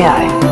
AI.